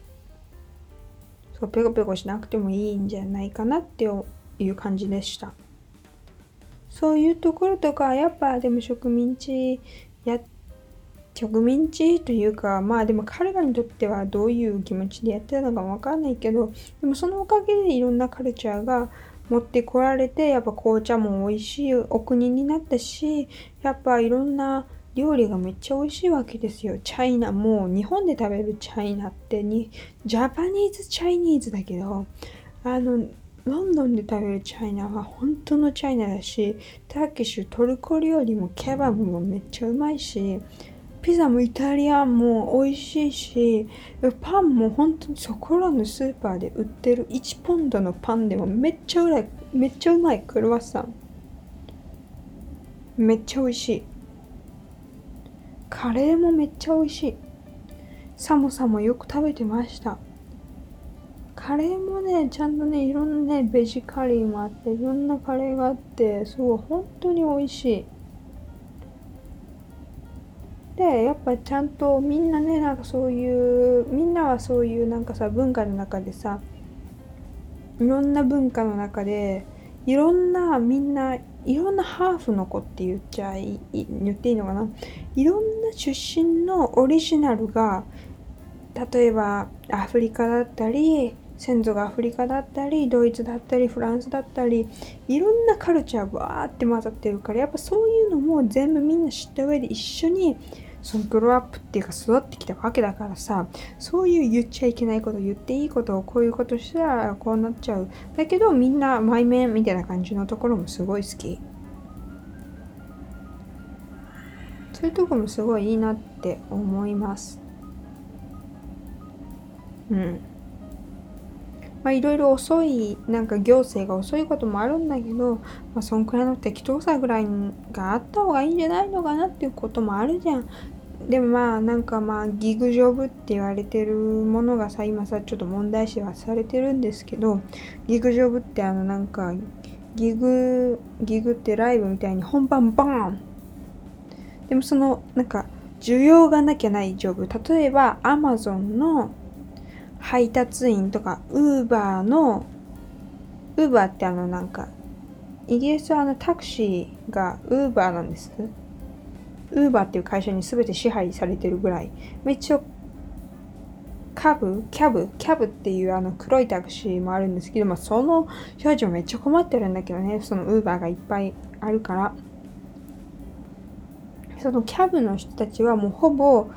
そうペコペコしなくてもいいんじゃないかなって思いう感じでした。そういうところとか、やっぱでも植民地や、植民地？というか、まあでも彼らにとってはどういう気持ちでやってたのかわかんないけど、でもそのおかげでいろんなカルチャーが持ってこられて、やっぱ紅茶も美味しいお国になったし、やっぱいろんな料理がめっちゃ美味しいわけですよ。 China、もう日本で食べる China ってに、 Japanese Chinese だけど、あの、ロンドンで食べる China は本当の China だし、 Turkish、トルコ料理もケバブもめっちゃうまいし、ピザもイタリアンも美味しいし、パンも本当にそこらのスーパーで売ってる1ポンドのパンでもめっちゃうまい、めっちゃうまいクロワッサン。めっちゃ美味しい。カレーもめっちゃ美味しい。サモサもよく食べてました。カレーもね、ちゃんとね、いろんなね、ベジカリーもあって、いろんなカレーがあって、すごい本当に美味しい。で、やっぱちゃんとみんなね、なんかそういう、みんなはそういうなんかさ、文化の中でさ、いろんな文化の中で、いろんなみんないろんなハーフの子って言っちゃい言っていいのかな？いろんな出身のオリジナルが例えばアフリカだったり先祖がアフリカだったりドイツだったりフランスだったりいろんなカルチャーがわーって混ざってるからやっぱそういうのも全部みんな知った上で一緒にそのグローアップっていうか育ってきたわけだからさそういう言っちゃいけないこと言っていいことをこういうことしたらこうなっちゃう。だけどみんな前面みたいな感じのところもすごい好き。そういうとこもすごいいいなって思います。うん。まあいろいろ遅いなんか行政が遅いこともあるんだけど、まあ、そんくらいの適当さぐらいがあった方がいいんじゃないのかなっていうこともあるじゃん。でもまあなんかまあギグジョブって言われてるものがさ今さちょっと問題視はされてるんですけどギグジョブってあのなんかギグギグってライブみたいに本番バーンでもそのなんか需要がなきゃないジョブ例えばアマゾンの配達員とか、ウーバーの、ウーバーってあのなんか、イギリスはあのタクシーがウーバーなんです。ウーバーっていう会社に全て支配されてるぐらい。めっちゃ、カブキャブキャブっていうあの黒いタクシーもあるんですけど、まあ、その人たちもめっちゃ困ってるんだけどね、そのウーバーがいっぱいあるから。そのキャブの人たちはもうほぼ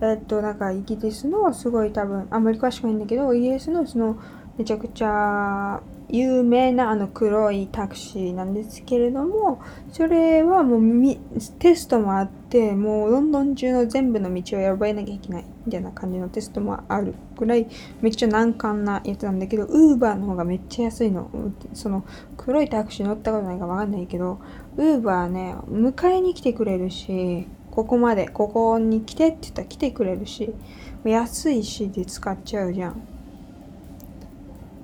えっと、なんかイギリスのすごい多分、あんまり詳しくないんだけど、イギリスのそのめちゃくちゃ有名なあの黒いタクシーなんですけれども、それはもうテストもあって、もうロンドン中の全部の道を選ばなきゃいけないみたいな感じのテストもあるぐらいめっちゃ難関なやつなんだけど、ウーバーの方がめっちゃ安いの。その黒いタクシー乗ったことないかわかんないけど、ウーバーね、迎えに来てくれるし、ここまで、ここに来てって言ったら来てくれるし、安いしで使っちゃうじゃん。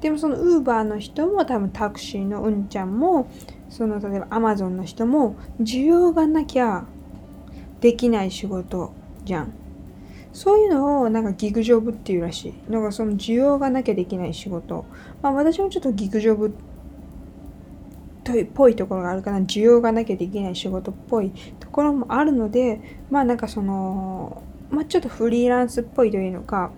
でもそのウーバーの人も多分タクシーのうんちゃんも、その例えばアマゾンの人も需要がなきゃできない仕事じゃん。そういうのをなんかギグジョブっていうらしい。なんかその需要がなきゃできない仕事。まあ私もちょっとギグジョブってぽいところがあるかな。需要がなきゃできない仕事っぽいところもあるので、まあなんかその、まあちょっとフリーランスっぽいというのか、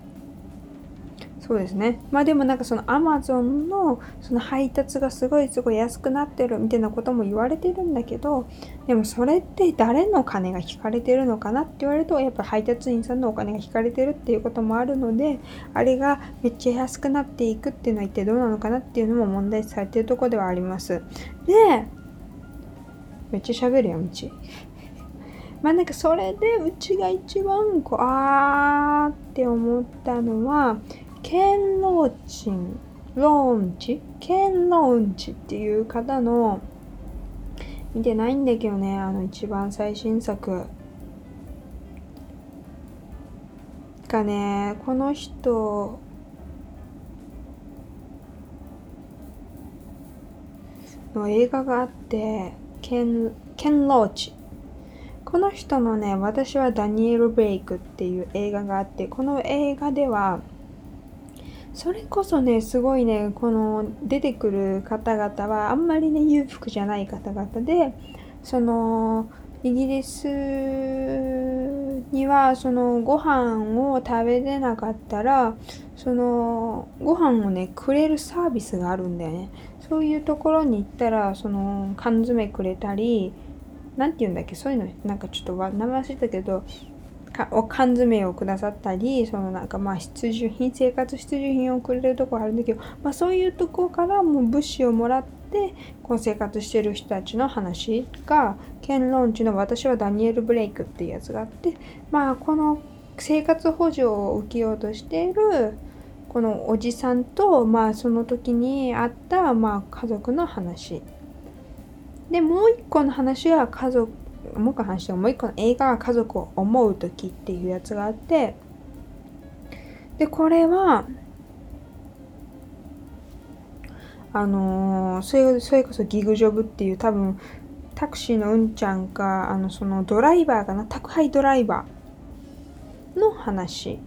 そうですね。まあでもなんかそのアマゾンのその配達がすごいすごい安くなってるみたいなことも言われてるんだけど、でもそれって誰の金が引かれてるのかなって言われると、やっぱ配達員さんのお金が引かれてるっていうこともあるので、あれがめっちゃ安くなっていくっていうのは一体どうなのかなっていうのも問題視されてるとこではあります。で、めっちゃ喋るよ、うち。[LAUGHS] まあなんかそれでうちが一番こう、あーって思ったのは、ケンローチン、ローンチケンローンっていう方の、見てないんだけどね、あの一番最新作。がね、この人、の映画があって、ケン、ケンローチ。この人のね、私はダニエル・ブレイクっていう映画があって、この映画では、それこそね、すごいね、この出てくる方々はあんまりね、裕福じゃない方々で、その、イギリスにはそのご飯を食べれなかったらそのご飯をねくれるサービスがあるんだよね。そういうところに行ったらその缶詰くれたり何て言うんだっけそういうのなんかちょっと名前忘れたけどお缶詰をくださったりそのなんかまあ必需品生活必需品をくれるとこあるんだけど、まあ、そういうとこからもう物資をもらってこう生活してる人たちの話がケン・ロンチの私はダニエル・ブレイクっていうやつがあってまあこの生活補助を受けようとしているこのおじさんとまあその時にあったまあ家族の話。でもう一個の話は家族もう一個話してもう一個の映画が家族を思う時っていうやつがあってでこれはあのー、それそれこそ gig job っていう多分タクシーの運ちゃんかあのそのドライバーかな宅配ドライバーの話。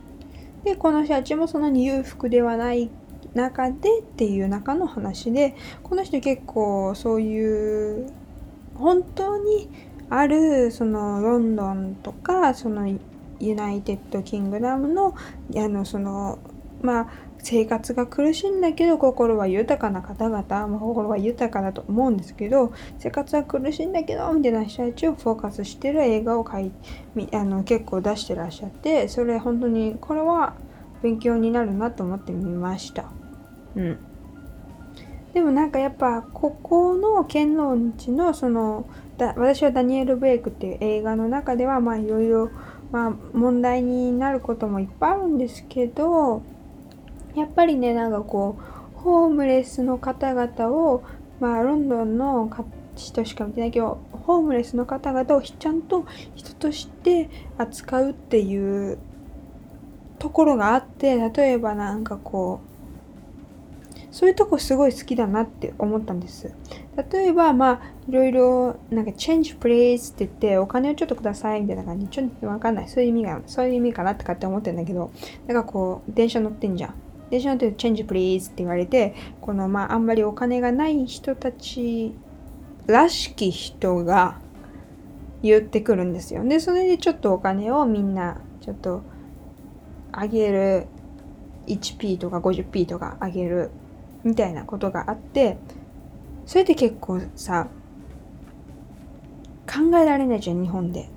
でこの人たちもそんなに裕福ではない中でっていう中の話でこの人結構そういう本当にあるそのロンドンとかその United Kingdom のあのそのまあ生活が苦しいんだけど心は豊かな方々、まあ、心は豊かだと思うんですけど生活は苦しいんだけどみたいな人たちをフォーカスしてる映画をいあの結構出してらっしゃってそれ本当にこれは勉強になるなと思ってみました。うん。でもなんかやっぱここの剣論地のそのだ私はダニエル・ブレイクっていう映画の中ではまあいろいろまあ問題になることもいっぱいあるんですけどやっぱりねなんかこうホームレスの方々をまあロンドンの人しか見てないけどホームレスの方々をちゃんと人として扱うっていうところがあって例えばなんかこうそういうとこすごい好きだなって思ったんです。例えば、まあ、いろいろ、なんか、change please って言って、お金をちょっとくださいみたいな感じ。ちょっとわかんない。そういう意味が、そういう意味かなって思ってるんだけど、なんかこう、電車乗ってんじゃん。電車乗ってる change please って言われて、この、まあ、あんまりお金がない人たちらしき人が言ってくるんですよ。で、それでちょっとお金をみんな、ちょっと、あげる 1p とか 50p とかあげるみたいなことがあってそれって結構さ考えられないじゃん日本で。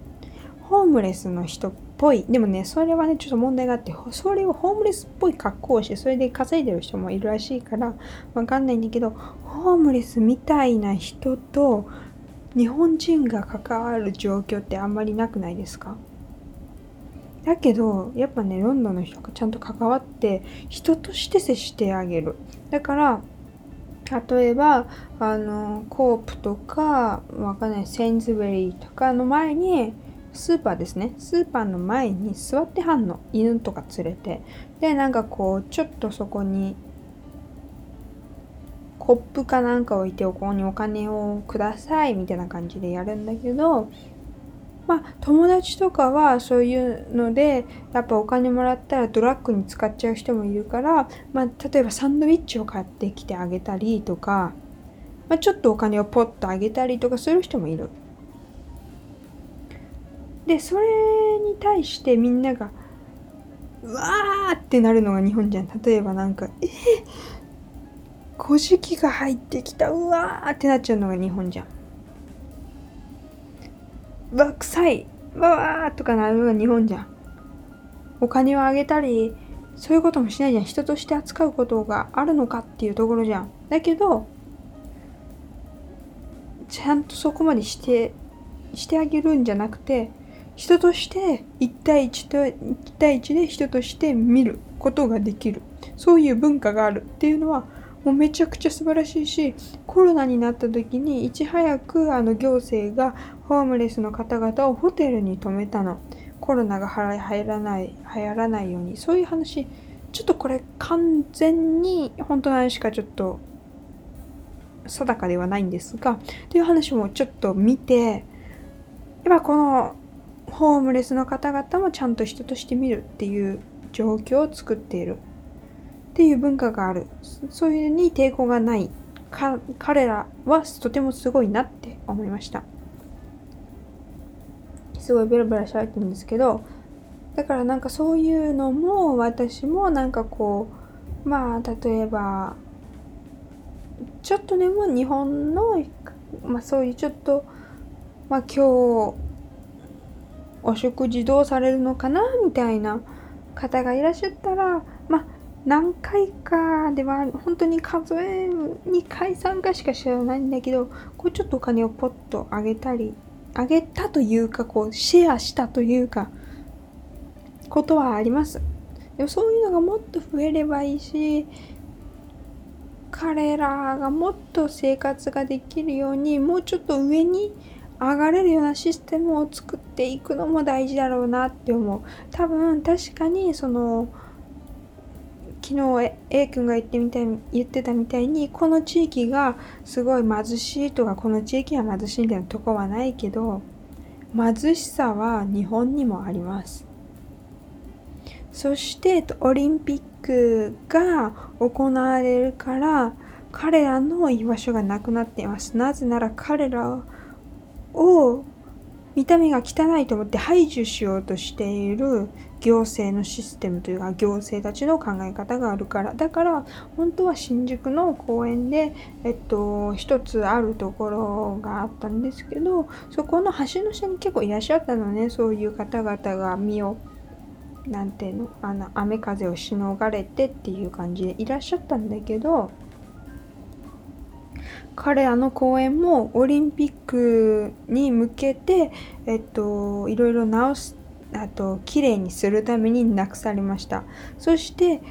ホームレスの人っぽい。でもねそれはねちょっと問題があってそれをホームレスっぽい格好をしてそれで稼いでる人もいるらしいからわかんないんだけどホームレスみたいな人と日本人が関わる状況ってあんまりなくないですか？だけどやっぱねロンドンの人がちゃんと関わって人として接してあげる。だから例えばあのコープとかわかんない Sainsbury とかの前にスーパーですね。スーパーの前に座ってはんの。犬とか連れて。でなんかこうちょっとそこにコップかなんか置いてここにお金をくださいみたいな感じでやるんだけどまあ友達とかはそういうのでやっぱお金もらったらドラッグに使っちゃう人もいるから、まあ、例えばサンドイッチを買ってきてあげたりとか、まあ、ちょっとお金をポッとあげたりとかする人もいる。でそれに対してみんながうわーってなるのが日本じゃん。例えばなんかえー、古事記が入ってきた。うわーってなっちゃうのが日本じゃん。わ臭い。うわーとかなるのが日本じゃん。お金をあげたりそういうこともしないじゃん。人として扱うことがあるのかっていうところじゃん。だけどちゃんとそこまでしてしてあげるんじゃなくて人として1対1と1対1で人として見ることができる。そういう文化があるっていうのはもうめちゃくちゃ素晴らしいしコロナになった時にいち早くあの行政がホームレスの方々をホテルに泊めたの。コロナが入らない流行らないように。そういう話。ちょっとこれ完全に本当の話かちょっと定かではないんですがという話もちょっと見てやっぱこのホームレスの方々もちゃんと人として見るっていう状況を作っている。っていう文化がある。そういうのに抵抗がない。彼らはとてもすごいなって思いました。すごいベラベラ喋ってるんですけど。だからなんかそういうのも私もなんかこうまあ例えばちょっとでも日本の、まあ、そういうちょっとまあ今日お食事どうされるのかなみたいな方がいらっしゃったら、何回かでは本当に数え2回3回しか知らないんだけどこうちょっとお金をポッとあげたりあげたというかこうシェアしたというかことはあります。でもそういうのがもっと増えればいいし彼らがもっと生活ができるようにもうちょっと上に上がれるようなシステムを作っていくのも大事だろうなって思う。多分確かにその昨日 A 君が言ってみたい言ってたみたいにこの地域がすごい貧しいとかこの地域は貧しいみたいなとこはないけど貧しさは日本にもあります。そしてオリンピックが行われるから彼らの居場所がなくなっています。なぜなら彼らを見た目が汚いと思って排除しようとしている行政のシステムというか行政たちの考え方があるからだから本当は新宿の公園でえっと一つあるところがあったんですけどそこの橋の下に結構いらっしゃったのね。そういう方々が身をなんていうのあの雨風をしのがれてっていう感じでいらっしゃったんだけど彼らの公演もオリンピックに向けて、えっと、いろいろ直すあと綺麗にするためになくされました。そして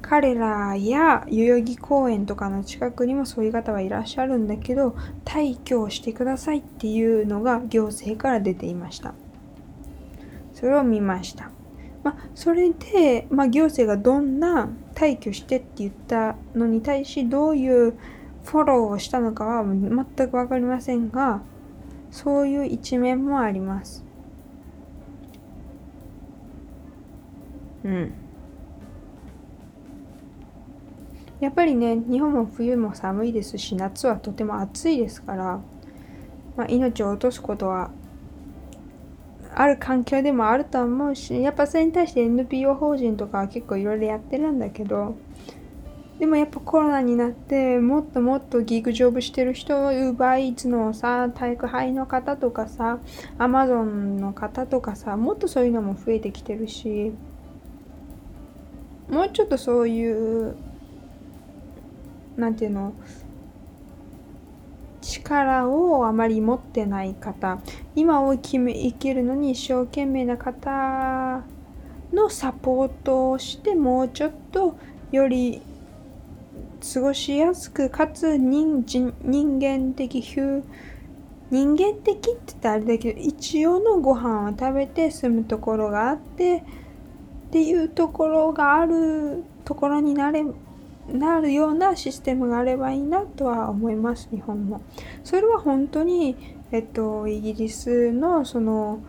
彼らや代々木公園とかの近くにもそういう方はいらっしゃるんだけど退去をしてくださいっていうのが行政から出ていました。それを見ました。まあ、それで、まあ、行政がどんな退去してって言ったのに対しどういうフォローをしたのかは全く分かりませんがそういう一面もあります。うん。やっぱりね日本も冬も寒いですし夏はとても暑いですから、まあ、命を落とすことはある環境でもあると思うしやっぱそれに対して NPO 法人とかは結構いろいろやってるんだけどでもやっぱコロナになってもっともっとギグジョブしてる人ウーバーイーツのさ宅配の方とかさアマゾンの方とかさもっとそういうのも増えてきてるしもうちょっとそういうなんていうの力をあまり持ってない方今を生きるのに一生懸命な方のサポートをしてもうちょっとより過ごしやすくかつ人人間的人間的って言ったらあれだけど一応のご飯を食べて住むところがあってっていうところがあるところになれなるようなシステムがあればいいなとは思います日本も。それは本当にえっと、イギリスのその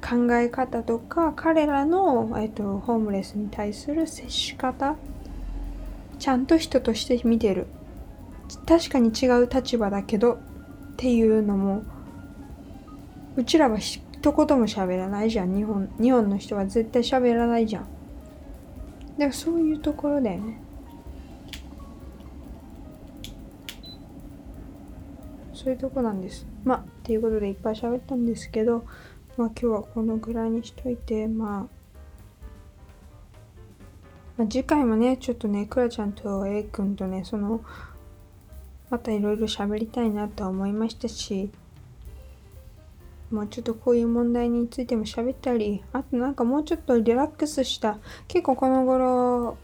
考え方とか彼らの、えっと、ホームレスに対する接し方ちゃんと人として見てる。確かに違う立場だけどっていうのもうちらは一言も喋らないじゃん。日本日本の人は絶対喋らないじゃん。だからそういうところだよね。そういうとこなんです。まあ、っていうことでいっぱい喋ったんですけど、まあ今日はこのぐらいにしといて、まあ、まあ、次回もね、ちょっとね、くらちゃんと A 君とね、その、またいろいろ喋りたいなとは思いましたし、もうちょっとこういう問題についても喋ったり、あとなんかもうちょっとリラックスした、結構この頃、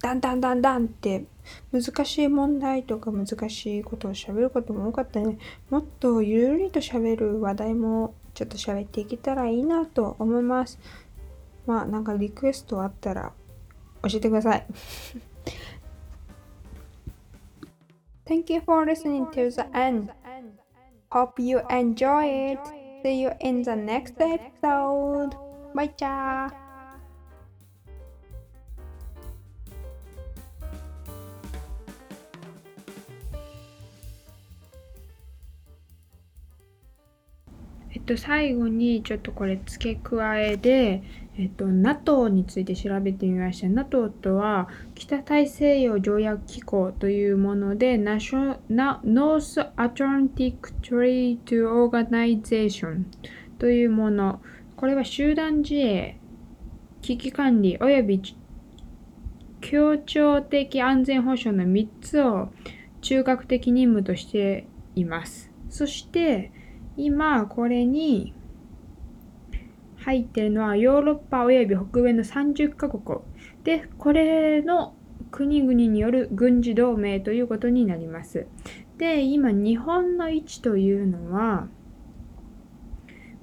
ダンダンダンダンって難しい問題とか難しいことを喋ることも多かったね。もっとゆるりと喋る話題もちょっと喋っていけたらいいなと思います。まあなんかリクエストあったら教えてください。Thank you for listening to the end. Hope you enjoy it. See you in the next episode. Bye, cha.「えっと、最後にちょっとこれ付け加えで、えっと、NATO について調べてみました。NATO とは北大西洋条約機構というもので、ナショナ North Atlantic Trade Organization というもの。これは集団自衛、危機管理及び協調的安全保障の3つを中核的任務としています。そして、今、これに入ってるのはヨーロッパ及び北米の30カ国で、これの国々による軍事同盟ということになります。で、今、日本の位置というのは、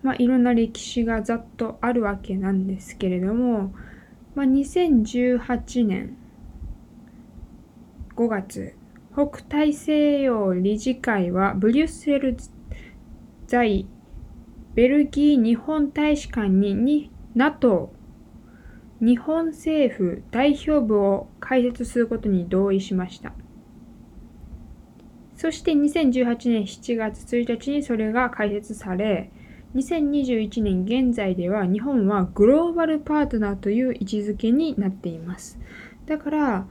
まあ、いろんな歴史がざっとあるわけなんですけれども、まあ、2018年5月、北大西洋理事会はブリュッセル在ベルギー日本大使館にに NATO 日本政府代表部を開設することに同意しました。そして2018年7月1日にそれが開設され、2021年現在では日本はグローバルパートナーという位置づけになっています。だから、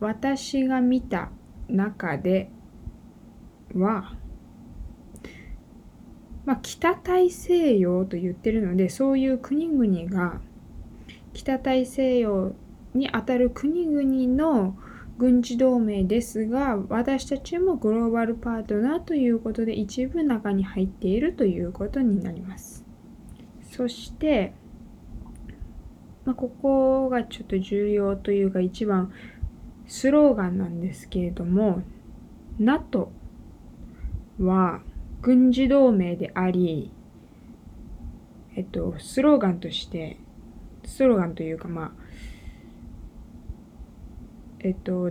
私が見た中では、まあ、北大西洋と言ってるのでそういう国々が北大西洋にあたる国々の軍事同盟ですが私たちもグローバルパートナーということで一部中に入っているということになります。そして、まあ、ここがちょっと重要というか一番スローガンなんですけれども NATO は軍事同盟であり、えっと、スローガンとして、スローガンというかまあ、えっと、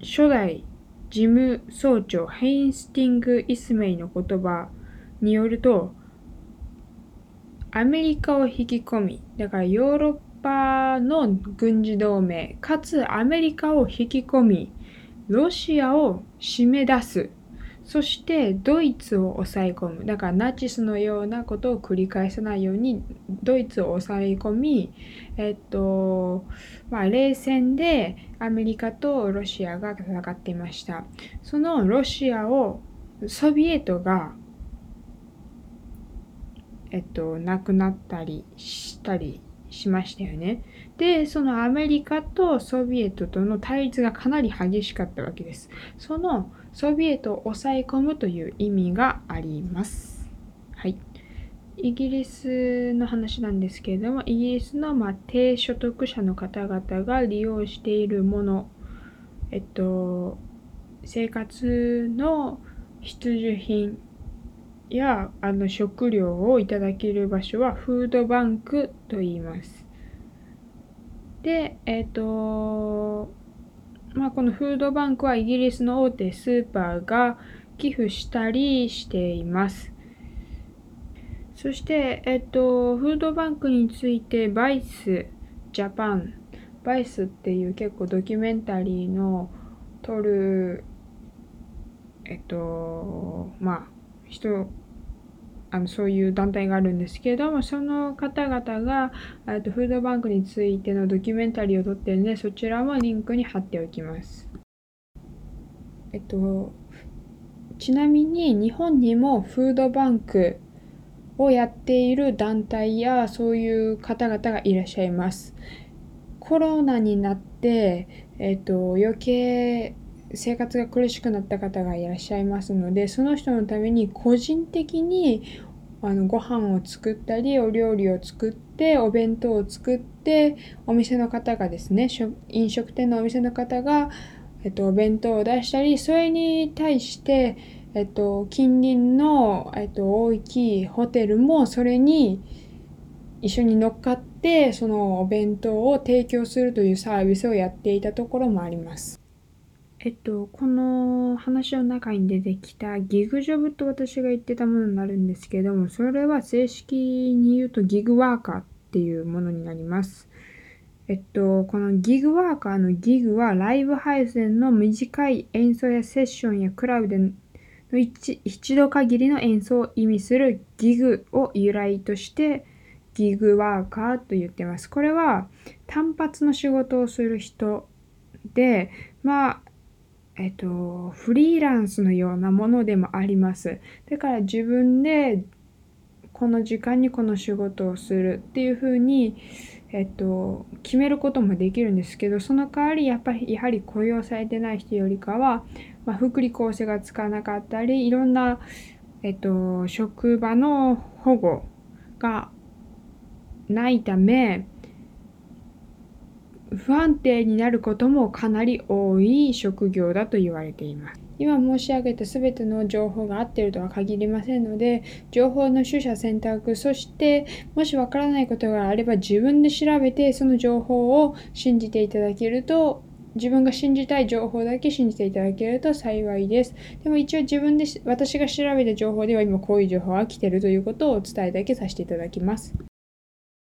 初代事務総長ヘインスティング・イスメイの言葉によると、アメリカを引き込み、だからヨーロッパの軍事同盟、かつアメリカを引き込み、ロシアを締め出すそしてドイツを抑え込むだからナチスのようなことを繰り返さないようにドイツを抑え込みえっとまあ冷戦でアメリカとロシアが戦っていましたそのロシアをソビエトがえっと亡くなったりしたりしましたよね。で、そのアメリカとソビエトとの対立がかなり激しかったわけです。そのソビエトを抑え込むという意味があります。はい。イギリスの話なんですけれども、イギリスのま低所得者の方々が利用しているもの、えっと、生活の必需品やあの食料をいただける場所はフードバンクと言います。で、えっ、と、まあ、このフードバンクはイギリスの大手スーパーが、寄付したりしています。そして、えっと、フードバンクについて、バイスジャパン、バイスっていう結構ドキュメンタリーの撮る、えっと、まあ、人、あのそういう団体があるんですけれども、その方々が、と、フードバンクについてのドキュメンタリーを撮ってるので、そちらもリンクに貼っておきます。えっと、ちなみに日本にもフードバンクをやっている団体やそういう方々がいらっしゃいます。コロナになって、えっと、余計生活が苦しくなった方がいらっしゃいますのでその人のために個人的にあのご飯を作ったりお料理を作ってお弁当を作ってお店の方がですね飲食店のお店の方が、えっと、お弁当を出したりそれに対してえっと、近隣の、えっと、大きいホテルもそれに一緒に乗っかってそのお弁当を提供するというサービスをやっていたところもあります。えっと、この話の中に出てきたギグジョブと私が言ってたものになるんですけども、それは正式に言うとギグワーカーっていうものになります。えっと、このギグワーカーのギグはライブ配信の短い演奏やセッションやクラウドでの一一度限りの演奏を意味するギグを由来としてギグワーカーと言ってます。これは単発の仕事をする人で、まあ、えっと、フリーランスのようなものでもあります。だから自分でこの時間にこの仕事をするっていうふうに、えっと、決めることもできるんですけど、その代わりやっぱりやはり雇用されてない人よりかは、まあ、福利厚生がつかなかったりいろんな、えっと、職場の保護がないため不安定になることもかなり多い職業だと言われています。今申し上げた全ての情報が合っているとは限りませんので、情報の取捨選択、そしてもしわからないことがあれば自分で調べてその情報を信じていただけると自分が信じたい情報だけ信じていただけると幸いです。でも一応自分で、私が調べた情報では今こういう情報が来てるということをお伝えだけさせていただきます。